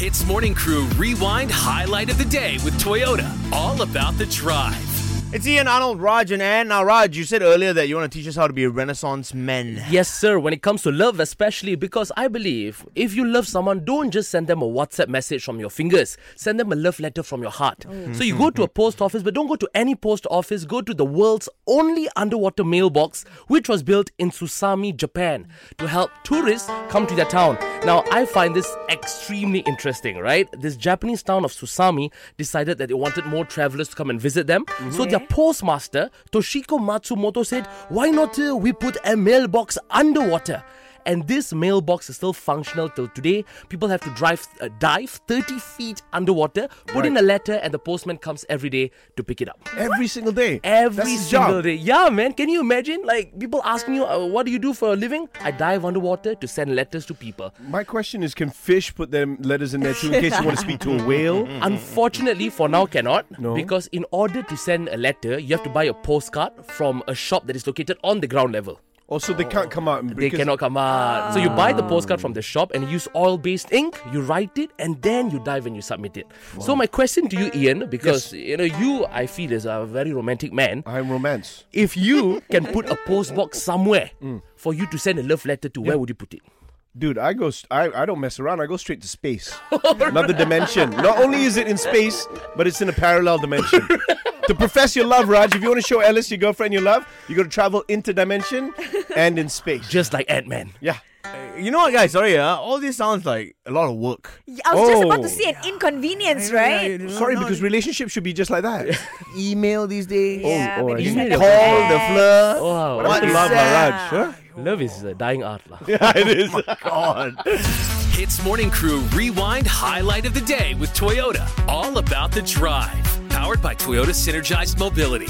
HITZ Morning Crew Rewind Highlight of the Day with Toyota. All about the drive. It's Ian Arnold, Raj, and Ann. Now, Raj, you said earlier that you want to teach us how to be a Renaissance men. Yes, sir. When it comes to love, especially because I believe if you love someone, don't just send them a WhatsApp message from your fingers. Send them a love letter from your heart. Oh. So you go to a post office, but don't go to any post office. Go to the world's only underwater mailbox, which was built in Susami, Japan, to help tourists come to their town. Now, I find this extremely interesting, right? This Japanese town of Susami decided that they wanted more travelers to come and visit them. So their postmaster, Toshiko Matsumoto, said, Why not uh, we put a mailbox underwater? And this mailbox is still functional till today. People have to drive, uh, dive 30 feet underwater, put in a letter, and the postman comes every day to pick it up. Every single day. Every That's single day. Yeah, man. Can you imagine? Like, people asking you, uh, what do you do for a living? I dive underwater to send letters to people. My question is can fish put their letters in there too in case you want to speak to a whale? Unfortunately, for now, cannot. No. Because in order to send a letter, you have to buy a postcard from a shop that is located on the ground level. Also, they can't come out. They cannot come out. So you buy the postcard from the shop and you use oil-based ink. You write it and then you dive and you submit it. So my question to you, Ian, because you know you, I feel, is a very romantic man. I'm romance. If you can put a postbox somewhere Mm. for you to send a love letter to, where would you put it? Dude, I go. St- I, I don't mess around. I go straight to space. Another dimension. Not only is it in space, but it's in a parallel dimension. to profess your love, Raj, if you want to show Ellis, your girlfriend, your love, you got to travel interdimension and in space. Just like Ant Man. yeah. You know what, guys? Sorry, uh, all this sounds like a lot of work. Yeah, I was just about Oh. to say an inconvenience, right? Sorry, because relationships should be just like that. email these days. Yeah, oh, maybe you send need a Call the text. flirt. Wow. What What is is love, that? Raj? Huh? Love is a dying art. lah. Yeah, it is. God. HITZ Morning Crew Rewind Highlight of the Day with Toyota. All about the drive. Powered by Toyota Synergized Mobility.